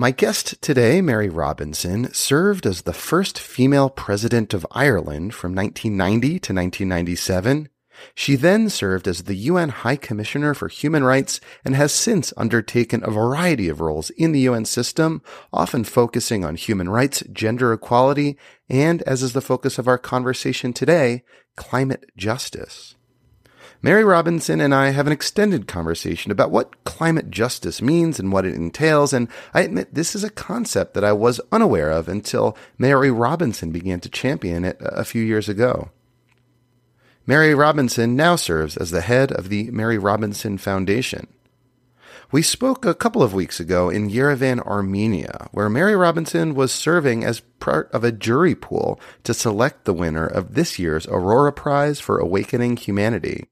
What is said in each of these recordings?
My guest today, Mary Robinson, served as the first female president of Ireland from 1990 to 1997. She then served as the UN High Commissioner for Human Rights and has since undertaken a variety of roles in the UN system, often focusing on human rights, gender equality, and, as is the focus of our conversation today, climate justice. Mary Robinson and I have an extended conversation about what climate justice means and what it entails, and I admit this is a concept that I was unaware of until Mary Robinson began to champion it a few years ago. Mary Robinson now serves as the head of the Mary Robinson Foundation. We spoke a couple of weeks ago in Yerevan, Armenia, where Mary Robinson was serving as part of a jury pool to select the winner of this year's Aurora Prize for Awakening Humanity.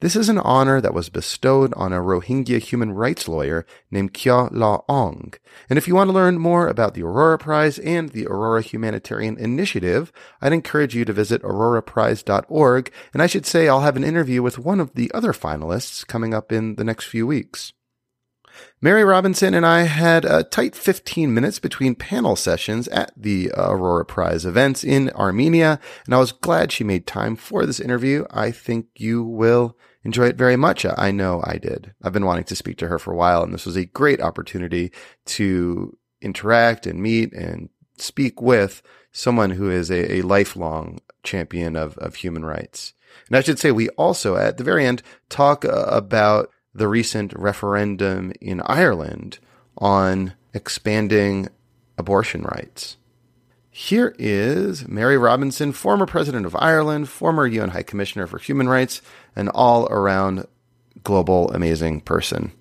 This is an honor that was bestowed on a Rohingya human rights lawyer named Kyaw Hla Aung. And if you want to learn more about the Aurora Prize and the Aurora Humanitarian Initiative, I'd encourage you to visit auroraprize.org. And I should say I'll have an interview with one of the other finalists coming up in the next few weeks. Mary Robinson and I had a tight 15 minutes between panel sessions at the Aurora Prize events in Armenia, and I was glad she made time for this interview. I think you will enjoy it very much. I know I did. I've been wanting to speak to her for a while, and this was a great opportunity to interact and meet and speak with someone who is a, a lifelong champion of, of human rights. And I should say, we also, at the very end, talk uh, about the recent referendum in Ireland on expanding abortion rights. Here is Mary Robinson, former president of Ireland, former UN High Commissioner for Human Rights, an all around global amazing person.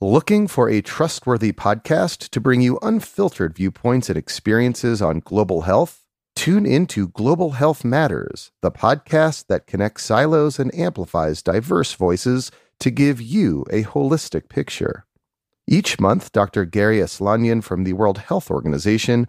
Looking for a trustworthy podcast to bring you unfiltered viewpoints and experiences on global health? Tune into Global Health Matters, the podcast that connects silos and amplifies diverse voices to give you a holistic picture. Each month, Dr. Garry Aslanyan from the World Health Organization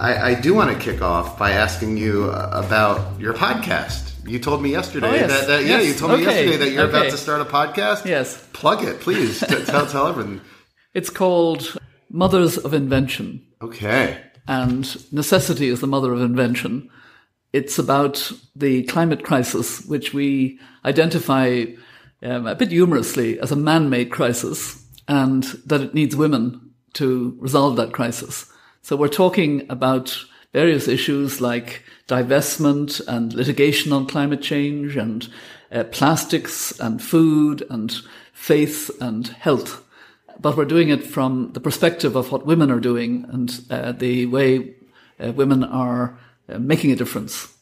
I, I do want to kick off by asking you about your podcast. You told me yesterday Oh, yes. that, that Yes. yeah, you told me Okay. yesterday that you're about to start a podcast. Yes. plug it, please. Tell tell everyone. It's called Mothers of Invention, Okay. and necessity is the mother of invention. It's about the climate crisis, which we identify um, a bit humorously as a man made crisis, and that it needs women to resolve that crisis. So we're talking about various issues like divestment and litigation on climate change and uh, plastics and food and faith and health. But we're doing it from the perspective of what women are doing and uh, the way uh, women are uh, making a difference.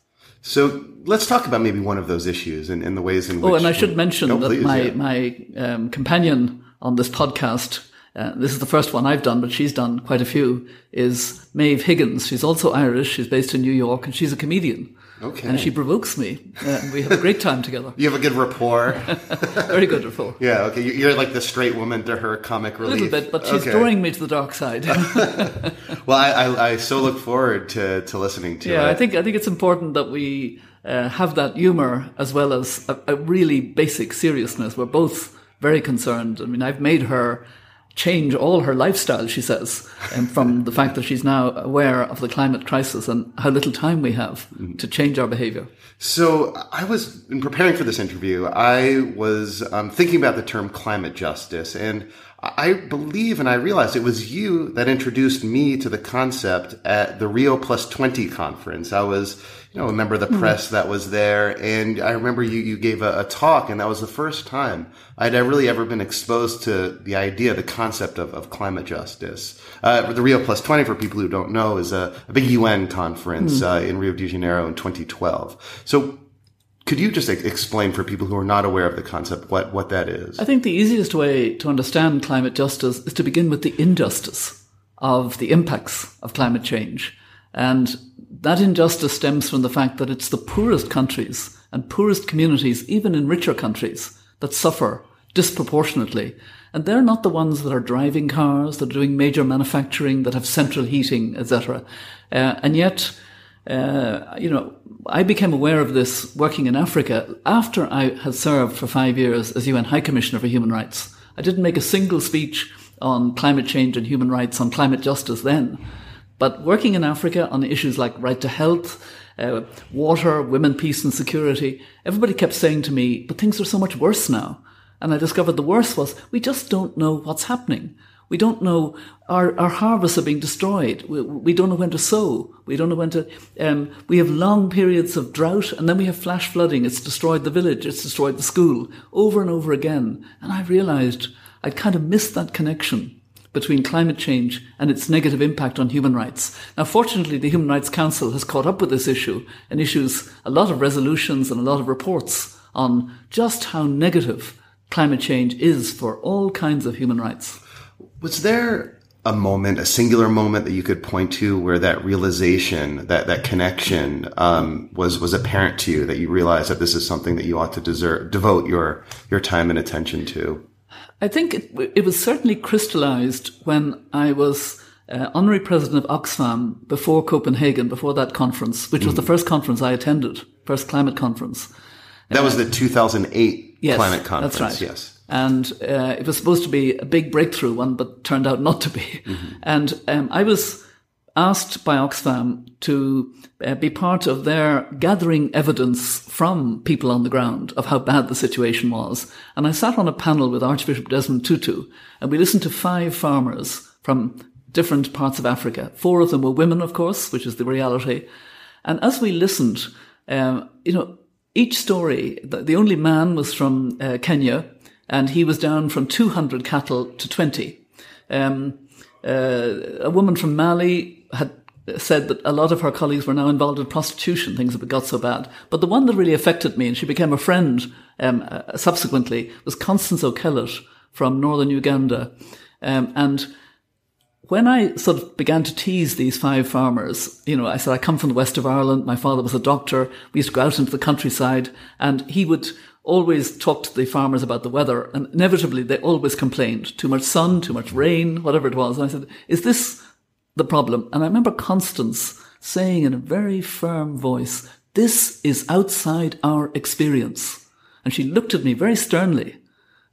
So let's talk about maybe one of those issues and, and the ways in which. Oh, and I should mention that please, my yeah. my um, companion on this podcast, uh, this is the first one I've done, but she's done quite a few. Is Maeve Higgins? She's also Irish. She's based in New York, and she's a comedian. Okay. And she provokes me. Uh, we have a great time together. You have a good rapport. Very good rapport. yeah. Okay. You- You're like the straight woman to her comic relief. A little bit, but she's Okay. drawing me to the dark side. Well, I, I, I so look forward to, to listening to it. Yeah, it. I think I think it's important that we uh, have that humor as well as a, a really basic seriousness. We're both very concerned. I mean, I've made her change all her lifestyle. She says, um, from the fact that she's now aware of the climate crisis and how little time we have to change our behaviour. So I was in preparing for this interview. I was um, thinking about the term climate justice, and I believe and I realized it was you that introduced me to the concept at the Rio Plus 20 conference. I was, you know, a member of the press that was there. And I remember you, you gave a, a talk and that was the first time I'd really ever been exposed to the idea, the concept of, of climate justice. Uh, the Rio Plus 20, for people who don't know, is a, a big UN conference uh, in Rio de Janeiro in 2012. So could you just explain for people who are not aware of the concept what, what that is? I think the easiest way to understand climate justice is to begin with the injustice of the impacts of climate change. And that injustice stems from the fact that it's the poorest countries and poorest communities, even in richer countries, that suffer disproportionately. And they're not the ones that are driving cars, that are doing major manufacturing, that have central heating, etc. Uh, and yet, uh, you know, I became aware of this working in Africa after I had served for five years as UN High Commissioner for Human Rights. I didn't make a single speech on climate change and human rights, on climate justice then. But working in Africa on issues like right to health, uh, water, women, peace and security, everybody kept saying to me, but things are so much worse now. And I discovered the worst was we just don't know what's happening. We don't know our, our harvests are being destroyed. We, we don't know when to sow. We don't know when to. Um, we have long periods of drought, and then we have flash flooding. It's destroyed the village. It's destroyed the school over and over again. And I realised I'd kind of missed that connection between climate change and its negative impact on human rights. Now, fortunately, the Human Rights Council has caught up with this issue and issues a lot of resolutions and a lot of reports on just how negative climate change is for all kinds of human rights. Was there a moment, a singular moment that you could point to where that realization, that that connection, um, was was apparent to you that you realized that this is something that you ought to deserve, devote your your time and attention to? I think it, it was certainly crystallized when I was uh, honorary president of Oxfam before Copenhagen, before that conference, which was the first conference I attended, first climate conference. That was the 2008 yes, climate conference. That's right. Yes. And uh, it was supposed to be a big breakthrough one, but turned out not to be. Mm-hmm. And um, I was asked by Oxfam to uh, be part of their gathering evidence from people on the ground of how bad the situation was. And I sat on a panel with Archbishop Desmond Tutu, and we listened to five farmers from different parts of Africa. Four of them were women, of course, which is the reality. And as we listened, um, you know, each story, the, the only man was from uh, Kenya, and he was down from 200 cattle to 20. Um, uh, a woman from Mali had said that a lot of her colleagues were now involved in prostitution. Things had got so bad. But the one that really affected me, and she became a friend um, uh, subsequently, was Constance Okollet from northern Uganda. Um, and when I sort of began to tease these five farmers, you know, I said, I come from the west of Ireland. My father was a doctor. We used to go out into the countryside and he would always talked to the farmers about the weather and inevitably they always complained. Too much sun, too much rain, whatever it was. And I said, is this the problem? And I remember Constance saying in a very firm voice, this is outside our experience. And she looked at me very sternly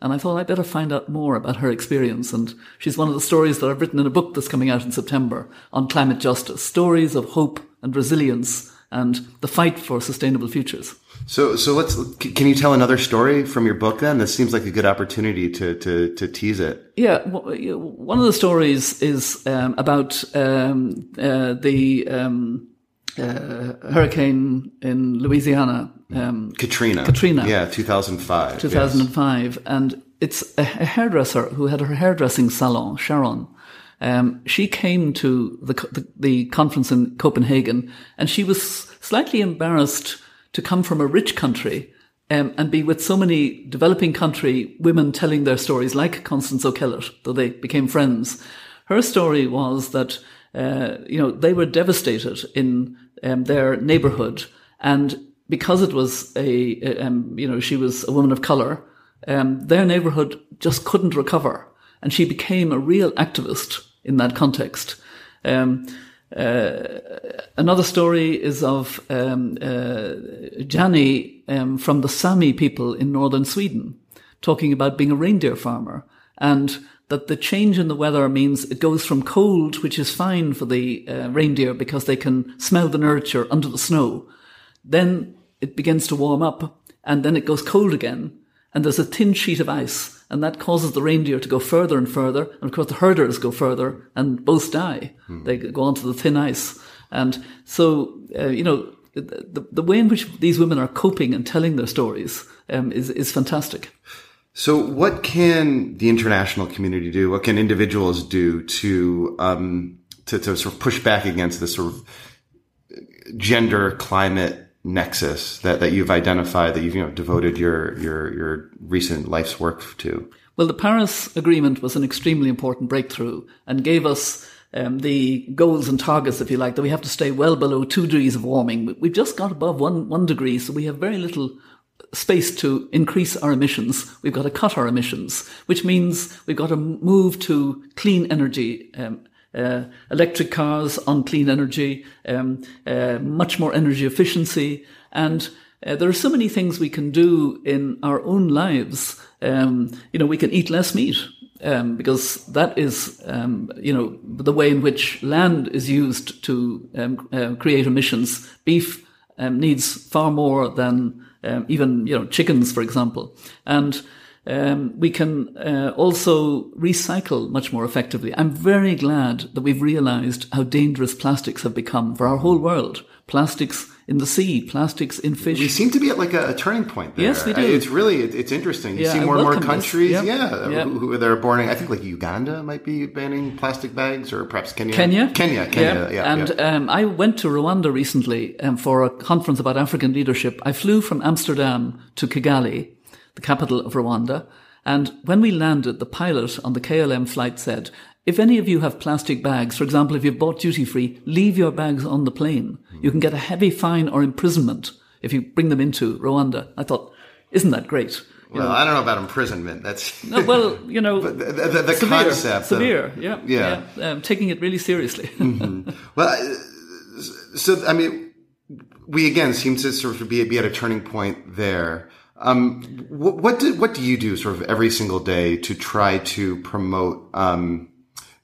and I thought I'd better find out more about her experience. And she's one of the stories that I've written in a book that's coming out in September on climate justice, stories of hope and resilience and the fight for sustainable futures. So, so let's, can you tell another story from your book then? This seems like a good opportunity to, to, to tease it. Yeah. One of the stories is um, about um, uh, the um, uh, hurricane in Louisiana. Um, Katrina. Katrina. Yeah, 2005. 2005. Yes. And it's a, a, hairdresser who had her hairdressing salon, Sharon. Um, she came to the, the, the conference in Copenhagen and she was slightly embarrassed to come from a rich country um, and be with so many developing country women telling their stories, like Constance Okollet, though they became friends. Her story was that uh, you know, they were devastated in um, their neighborhood. And because it was a, um, you know, she was a woman of color, um, their neighborhood just couldn't recover. And she became a real activist in that context. Um, uh, another story is of um, uh, Jannie um, from the Sami people in northern Sweden, talking about being a reindeer farmer. And that the change in the weather means it goes from cold, which is fine for the uh, reindeer because they can smell the nurture under the snow. Then it begins to warm up and then it goes cold again. And there's a thin sheet of ice, and that causes the reindeer to go further and further, and of course the herders go further and both die. Hmm. They go onto the thin ice. And so, uh, you know, the, the way in which these women are coping and telling their stories um, is, is fantastic. So, what can the international community do? What can individuals do to um, to, to sort of push back against this sort of gender climate nexus that, that you've identified that you've you know devoted your your your recent life's work to? Well, the Paris Agreement was an extremely important breakthrough and gave us um, the goals and targets, if you like, that we have to stay well below two degrees of warming. We've just got above one one degree, so we have very little space to increase our emissions. We've got to cut our emissions, which means we've got to move to clean energy. Um, uh, electric cars on clean energy, um, uh, much more energy efficiency, and uh, there are so many things we can do in our own lives. Um, you know, we can eat less meat. Um, because that is, um, you know, the way in which land is used to um, uh, create emissions. Beef um, needs far more than um, even you know chickens, for example, and um, we can uh, also recycle much more effectively. I'm very glad that we've realized how dangerous plastics have become for our whole world. Plastics in the sea, plastics in fish. We seem to be at like a, a turning point there. Yes, we do. It's really, it, it's interesting. You yeah, see more and more countries, yep. yeah, yep. Who, who are banning, I think like Uganda might be banning plastic bags or perhaps Kenya. Kenya? Kenya, Kenya, yeah. yeah and Um, I went to Rwanda recently um, for a conference about African leadership. I flew from Amsterdam to Kigali, the capital of Rwanda. And when we landed, the pilot on the KLM flight said, if any of you have plastic bags, for example, if you've bought duty free, leave your bags on the plane. You can get a heavy fine or imprisonment if you bring them into Rwanda. I thought, isn't that great? You well, know, I don't know about imprisonment. That's no, well, you know, the, the, the severe, concept, severe, of, yeah, yeah, yeah um, taking it really seriously. mm-hmm. Well, so I mean, we again seem to sort of be, be at a turning point there. Um, what, what do what do you do sort of every single day to try to promote um,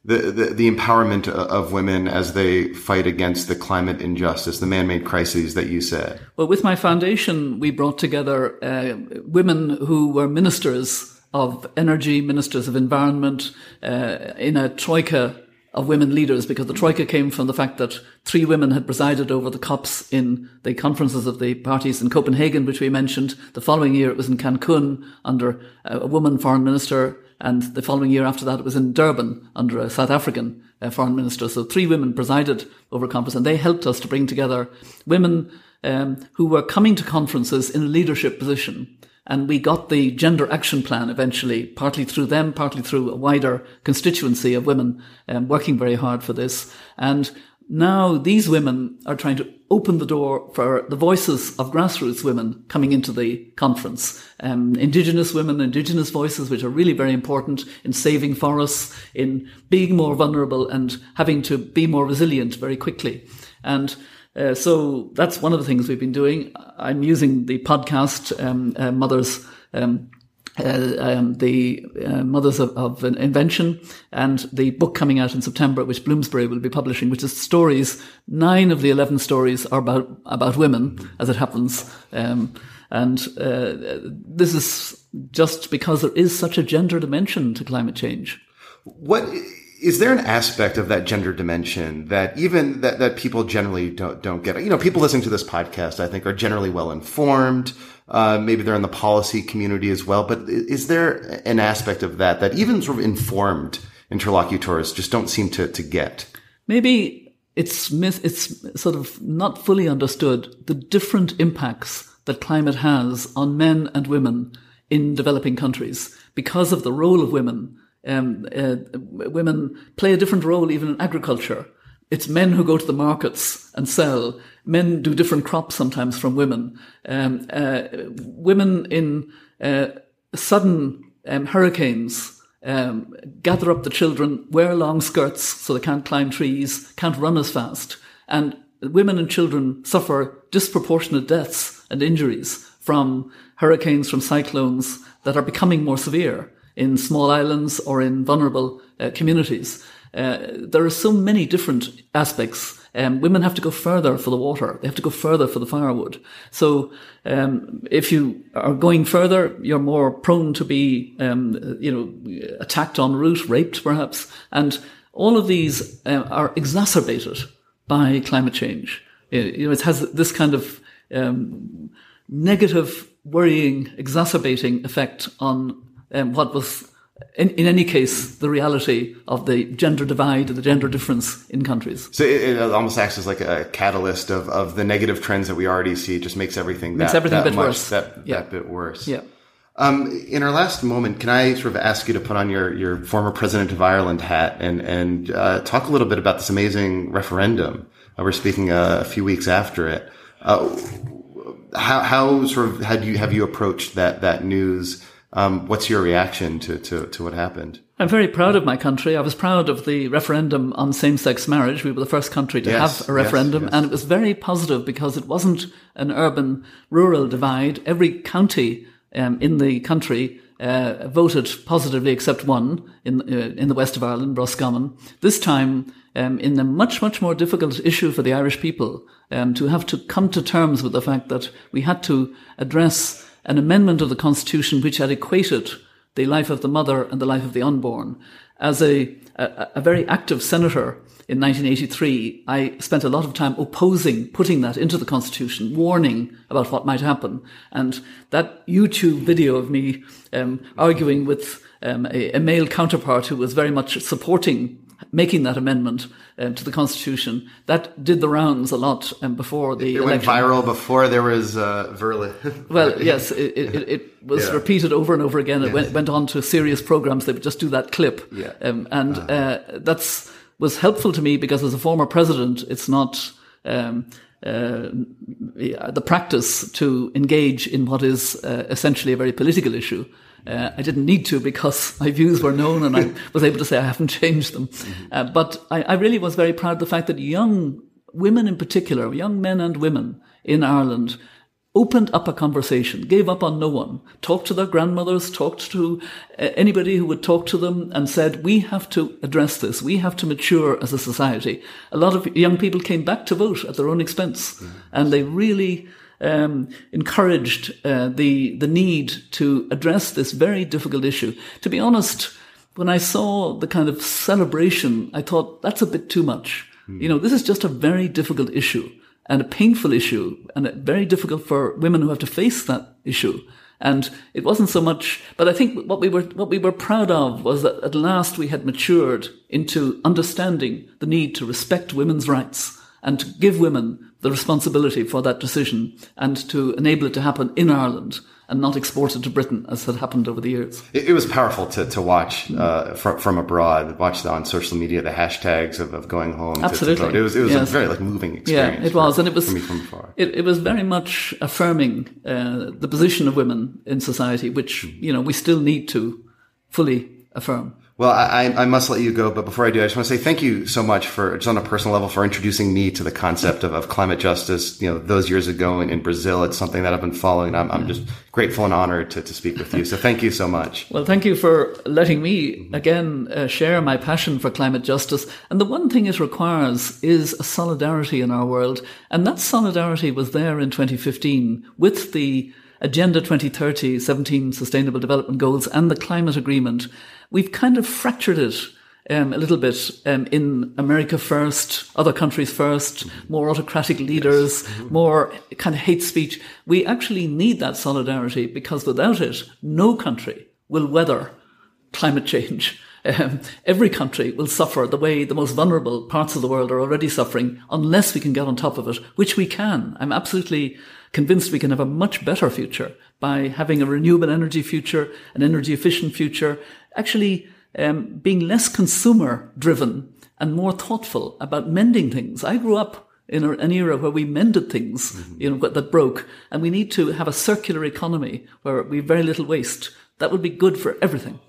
the, the, the empowerment of women as they fight against the climate injustice, the man-made crises that you said? Well, with my foundation, we brought together uh, women who were ministers of energy, ministers of environment, uh, in a troika of women leaders, because the troika came from the fact that three women had presided over the COPs in the conferences of the parties in Copenhagen, which we mentioned. The following year, it was in Cancun under a woman foreign minister and the following year after that, it was in Durban under a South African uh, foreign minister. So three women presided over conference and they helped us to bring together women um, who were coming to conferences in a leadership position. And we got the gender action plan eventually, partly through them, partly through a wider constituency of women um, working very hard for this. And now these women are trying to open the door for the voices of grassroots women coming into the conference. Um, indigenous women, indigenous voices, which are really very important in saving forests, in being more vulnerable and having to be more resilient very quickly. And uh, so that's one of the things we've been doing. I'm using the podcast um, uh, Mothers um, uh, um, the uh, Mothers of, of, Invention and the book coming out in September, which Bloomsbury will be publishing, which is stories. Nine of the 11 stories are about, about women, as it happens. Um, and uh, this is just because there is such a gender dimension to climate change. What is there an aspect of that gender dimension that even that, that people generally don't don't get? You know, people listening to this podcast, I think, are generally well informed. Uh, maybe they're in the policy community as well. But is there an aspect of that that even sort of informed interlocutors just don't seem to, to get? Maybe it's it's sort of not fully understood the different impacts that climate has on men and women in developing countries because of the role of women. Um, uh, women play a different role even in agriculture. It's men who go to the markets and sell men do different crops sometimes from women. Um, uh, women in uh, sudden um, hurricanes um, gather up the children, wear long skirts so they can't climb trees, can't run as fast, and women and children suffer disproportionate deaths and injuries from hurricanes, from cyclones that are becoming more severe in small islands or in vulnerable uh, communities. Uh, there are so many different aspects um, women have to go further for the water. They have to go further for the firewood. So um, if you are going further, you're more prone to be, um, you know, attacked en route, raped perhaps, and all of these uh, are exacerbated by climate change. You know, it has this kind of um, negative, worrying, exacerbating effect on um, what was in, in any case, the reality of the gender divide, the gender difference in countries. So it, it almost acts as like a catalyst of, of the negative trends that we already see. It just makes everything makes everything that a bit much, worse. That, yeah. that bit worse. Yeah. Um, in our last moment, can I sort of ask you to put on your, your former president of Ireland hat and, and uh, talk a little bit about this amazing referendum? Uh, we're speaking uh, a few weeks after it. Uh, how, how sort of had you have you approached that that news? Um, what's your reaction to, to, to what happened? I'm very proud of my country. I was proud of the referendum on same-sex marriage. We were the first country to yes, have a referendum, yes, yes. and it was very positive because it wasn't an urban-rural divide. Every county um, in the country uh, voted positively, except one in uh, in the west of Ireland, Roscommon. This time, um, in a much much more difficult issue for the Irish people, um, to have to come to terms with the fact that we had to address an amendment of the Constitution which had equated the life of the mother and the life of the unborn. As a, a, a, very active senator in 1983, I spent a lot of time opposing putting that into the Constitution, warning about what might happen. And that YouTube video of me um, arguing with um, a, a male counterpart who was very much supporting making that amendment um, to the Constitution. That did the rounds a lot um, before the it election. went viral before there was uh, Verla. well, yes, it, it, it was Yeah. repeated over and over again. It went, went on to serious programs. They would just do that clip, Yeah. um, and uh, that's was helpful to me because as a former president, it's not. Um, uh, the practice to engage in what is uh, essentially a very political issue. Uh, I didn't need to because my views were known and I was able to say I haven't changed them. Uh, but I, I really was very proud of the fact that young women in particular, young men and women in Ireland, opened up a conversation, gave up on no one, talked to their grandmothers, talked to uh, anybody who would talk to them and said, we have to address this. We have to mature as a society. A lot of young people came back to vote at their own expense and they really um, encouraged uh, the the need to address this very difficult issue. To be honest, when I saw the kind of celebration, I thought that's a bit too much. You know, this is just a very difficult issue and a painful issue and very difficult for women who have to face that issue. And it wasn't so much, but I think what we were, what we were proud of was that at last we had matured into understanding the need to respect women's rights and to give women the responsibility for that decision and to enable it to happen in Ireland and not export it to Britain as had happened over the years. It, it was powerful to, to watch uh, from, from abroad, watch on social media the hashtags of, of going home. to- To, Absolutely. vote. It was it was Yes. a very like moving experience. Yeah, it was, for- and it was from afar. it, it was very much affirming uh, the position of women in society, which you know we still need to fully affirm. Well, I, I must let you go, but before I do, I just want to say thank you so much for, just on a personal level, for introducing me to the concept of, of climate justice. You know, those years ago in, in Brazil, it's something that I've been following. I'm, I'm just grateful and honored to, to speak with you. So thank you so much. Well, thank you for letting me again uh, share my passion for climate justice. And the one thing it requires is a solidarity in our world. And that solidarity was there in 2015 with the Agenda 2030, 17 Sustainable Development Goals and the climate agreement. We've kind of fractured it um, a little bit um, in America first, other countries first, more autocratic leaders, more kind of hate speech. We actually need that solidarity because without it, no country will weather climate change. Um, every country will suffer the way the most vulnerable parts of the world are already suffering unless we can get on top of it, which we can. I'm absolutely convinced we can have a much better future by having a renewable energy future, an energy efficient future, actually um, being less consumer driven and more thoughtful about mending things. I grew up in a- an era where we mended things, you know, that broke, and we need to have a circular economy where we have very little waste. That would be good for everything.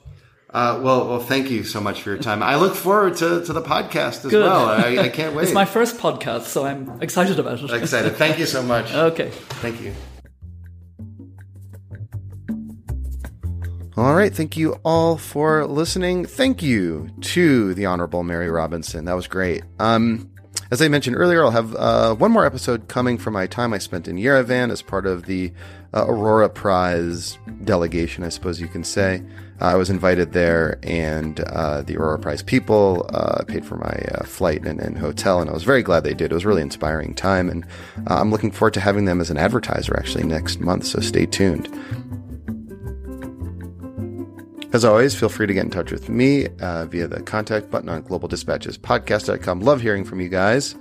Uh, well, well, thank you so much for your time. I look forward to, to the podcast as Good. well. I, I can't wait. it's my first podcast, so I'm excited about it. excited. Thank you so much. Okay. Thank you. All right. Thank you all for listening. Thank you to the Honorable Mary Robinson. That was great. Um, As I mentioned earlier, I'll have uh, one more episode coming from my time I spent in Yerevan as part of the uh, Aurora Prize delegation, I suppose you can say. Uh, I was invited there, and uh, the Aurora Prize people uh, paid for my uh, flight and, and, hotel, and I was very glad they did. It was really inspiring time, and I'm looking forward to having them as an advertiser actually next month, so stay tuned. As always, feel free to get in touch with me uh, via the contact button on globaldispatchespodcast.com. Love hearing from you guys.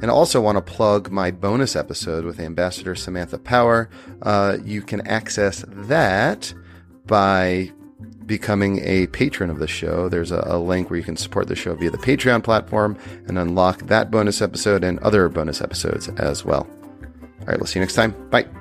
And also want to plug my bonus episode with Ambassador Samantha Power. Uh, you can access that by becoming a patron of the show. There's a, a, link where you can support the show via the Patreon platform and unlock that bonus episode and other bonus episodes as well. All right, we'll see you next time. Bye.